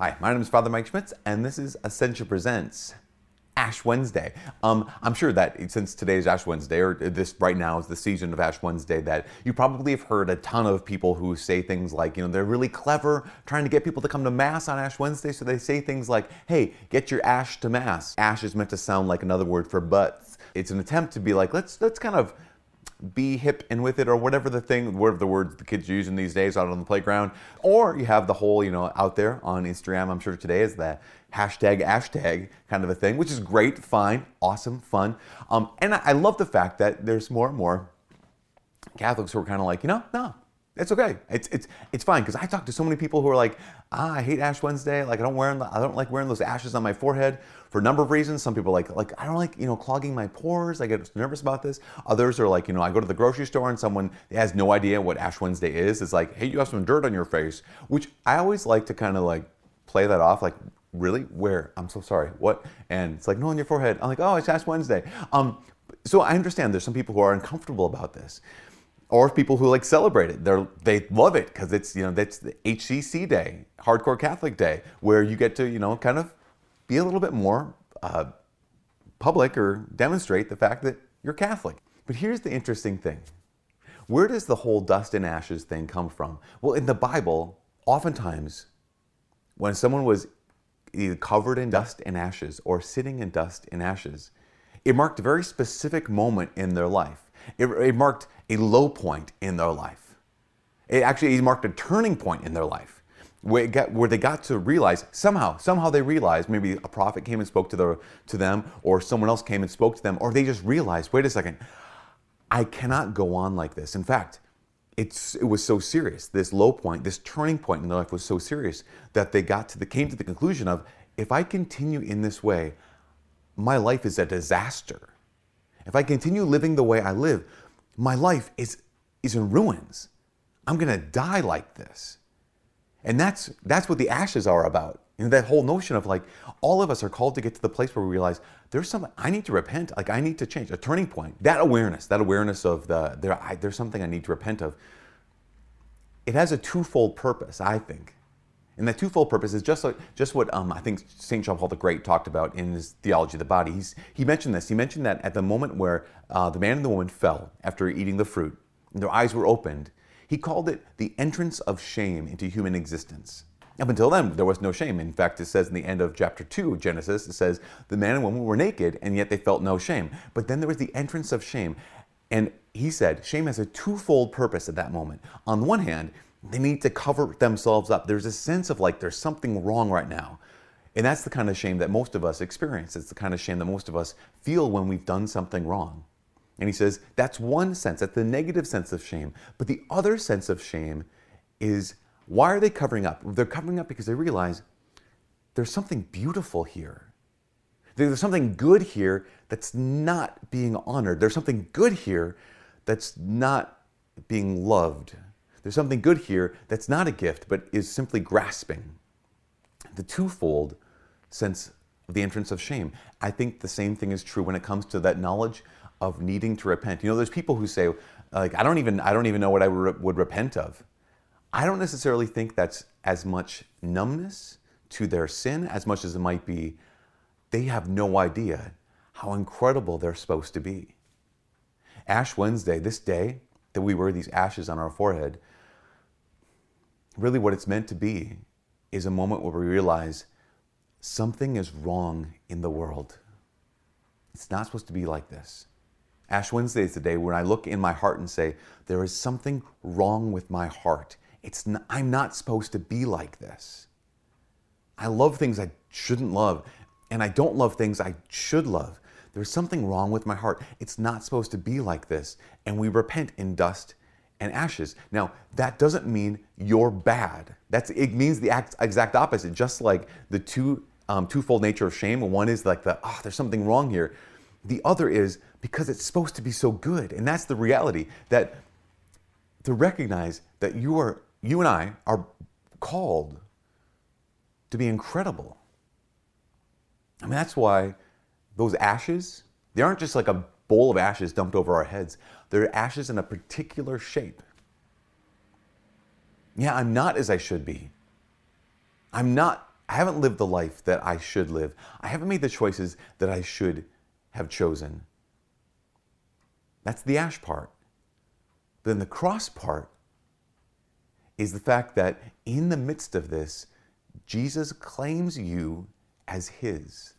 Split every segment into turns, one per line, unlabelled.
Hi, my name is Father Mike Schmitz, and this is Ascension Presents Ash Wednesday. Um, I'm sure that since today is Ash Wednesday, or this right now is the season of Ash Wednesday, that you probably have heard a ton of people who say things like, you know, they're really clever trying to get people to come to Mass on Ash Wednesday. So they say things like, hey, get your ash to Mass. Ash is meant to sound like another word for butts. It's an attempt to be like, let's let's kind of be hip and with it or whatever the thing whatever the words the kids are using these days out on the playground. Or you have the whole you know out there on instagram i'm sure today is that hashtag hashtag kind of a thing which is great fine awesome fun. Um, and I, I love the fact that there's more and more catholics who are kind of like you know no it's okay. It's it's it's fine because I talk to so many people who are like, ah, I hate Ash Wednesday. Like I don't wear I don't like wearing those ashes on my forehead for a number of reasons. Some people like like I don't like you know clogging my pores. I get nervous about this. Others are like you know I go to the grocery store and someone has no idea what Ash Wednesday is. It's like hey you have some dirt on your face, which I always like to kind of like play that off like really where I'm so sorry what and it's like no on your forehead. I'm like oh it's Ash Wednesday. Um, so I understand there's some people who are uncomfortable about this or people who like celebrate it. They're they love it because it's you know that's the HCC day, Hardcore Catholic Day, where you get to you know kind of be a little bit more uh, public or demonstrate the fact that you're Catholic. But here's the interesting thing: where does the whole dust and ashes thing come from? Well, in the Bible, oftentimes when someone was either covered in dust and ashes or sitting in dust and ashes, it marked a very specific moment in their life it, it marked a low point in their life. It actually marked a turning point in their life where, got, where, they got to realize somehow, somehow they realized maybe a prophet came and spoke to, to them, or someone else came and spoke to them, or they just realized, wait a second, I cannot go on like this. In fact, it's, it was so serious. This low point, this turning point in their life was so serious that they got to the, came to the conclusion of, if I continue in this way, my life is a disaster. If I continue living the way I live, my life is, is in ruins. I'm going to die like this. And that's, that's what the ashes are about. You know, that whole notion of like, all of us are called to get to the place where we realize there's something, I need to repent. Like, I need to change, a turning point. That awareness, that awareness of the, there, I, there's something I need to repent of. It has a twofold purpose, I think. And that twofold purpose is just like just what um, I think St. John Paul the Great talked about in his theology of the body. He's, he mentioned this. He mentioned that at the moment where uh, the man and the woman fell after eating the fruit, their eyes were opened, he called it the entrance of shame into human existence. Up until then, there was no shame. In fact, it says in the end of chapter 2 of Genesis, it says, the man and woman were naked, and yet they felt no shame. But then there was the entrance of shame. And he said, shame has a twofold purpose at that moment. On the one hand, they need to cover themselves up. There's a sense of like there's something wrong right now. And that's the kind of shame that most of us experience. It's the kind of shame that most of us feel when we've done something wrong. And he says that's one sense, that's the negative sense of shame. But the other sense of shame is why are they covering up? They're covering up because they realize there's something beautiful here. There's something good here that's not being honored. There's something good here that's not being loved. There's something good here that's not a gift, but is simply grasping. The twofold sense of the entrance of shame. I think the same thing is true when it comes to that knowledge of needing to repent. You know, there's people who say, like, I don't even, I don't even know what I would repent of. I don't necessarily think that's as much numbness to their sin as much as it might be they have no idea how incredible they're supposed to be. Ash Wednesday, this day that we wear these ashes on our forehead, really what it's meant to be is a moment where we realize something is wrong in the world. It's not supposed to be like this. Ash Wednesday is the day when I look in my heart and say, there is something wrong with my heart. It's I'm not supposed to be like this. I love things I shouldn't love, and I don't love things I should love. There's something wrong with my heart. It's not supposed to be like this. And we repent in dust and ashes. Now, that doesn't mean you're bad. That's it means the exact opposite. Just like the two um, twofold nature of shame. One is like the oh, there's something wrong here. The other is because it's supposed to be so good, and that's the reality that to recognize that you are you and I are called to be incredible. I mean, that's why those ashes, they aren't just like a bowl of ashes dumped over our heads. They're ashes in a particular shape. Yeah, I'm not as I should be. I'm not I haven't lived the life that I should live. I haven't made the choices that I should have chosen. That's the ash part. But then the cross part is the fact that in the midst of this, Jesus claims you as his.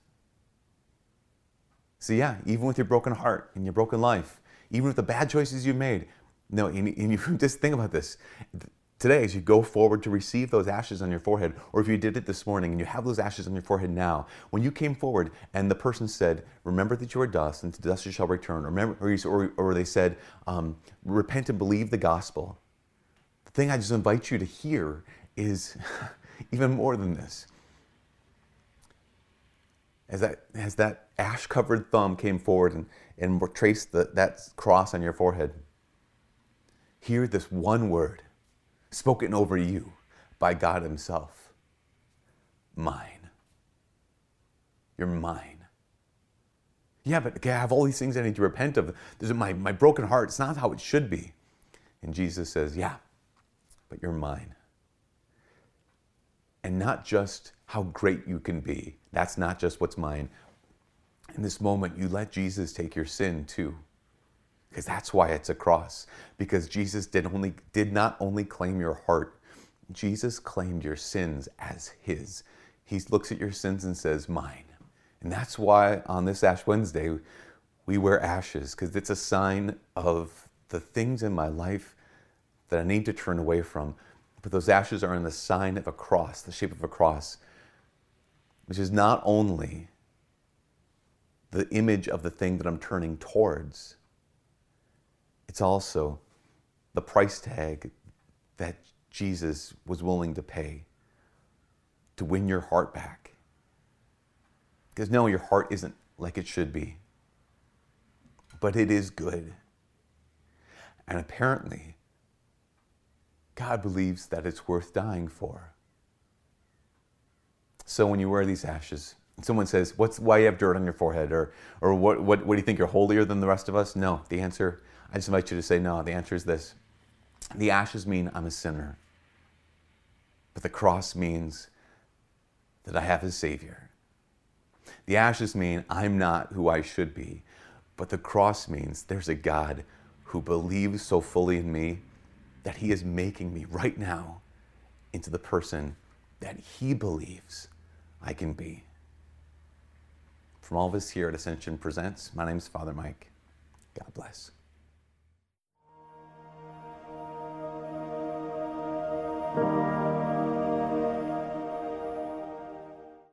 So, yeah, even with your broken heart and your broken life, even with the bad choices you made, no, and, you just think about this today as you go forward to receive those ashes on your forehead, or if you did it this morning and you have those ashes on your forehead now, when you came forward and the person said, Remember that you are dust, and to dust you shall return, or, remember, or, or they said, um, Repent and believe the gospel. The thing I just invite you to hear is even more than this. As that, as that ash covered thumb came forward and, and traced the, that cross on your forehead, hear this one word spoken over you by God Himself mine. You're mine. Yeah, but I have all these things I need to repent of. There's my, my broken heart. It's not how it should be. And Jesus says, Yeah, but you're mine. And not just how great you can be. That's not just what's mine. In this moment, you let Jesus take your sin too. Because that's why it's a cross. Because Jesus did only did not only claim your heart, Jesus claimed your sins as his. He looks at your sins and says, Mine. And that's why on this Ash Wednesday, we wear ashes, because it's a sign of the things in my life that I need to turn away from. But those ashes are in the sign of a cross, the shape of a cross, which is not only the image of the thing that I'm turning towards, it's also the price tag that Jesus was willing to pay to win your heart back. Because no, your heart isn't like it should be, but it is good. And apparently, God believes that it's worth dying for. So when you wear these ashes, someone says, What's why you have dirt on your forehead? Or or what, what what do you think you're holier than the rest of us? No. The answer I just invite you to say no. The answer is this the ashes mean I'm a sinner, but the cross means that I have a Savior. The ashes mean I'm not who I should be, but the cross means there's a God who believes so fully in me that He is making me right now into the person that He believes I can be. From all of us here at Ascension Presents, my name is Father Mike. God bless.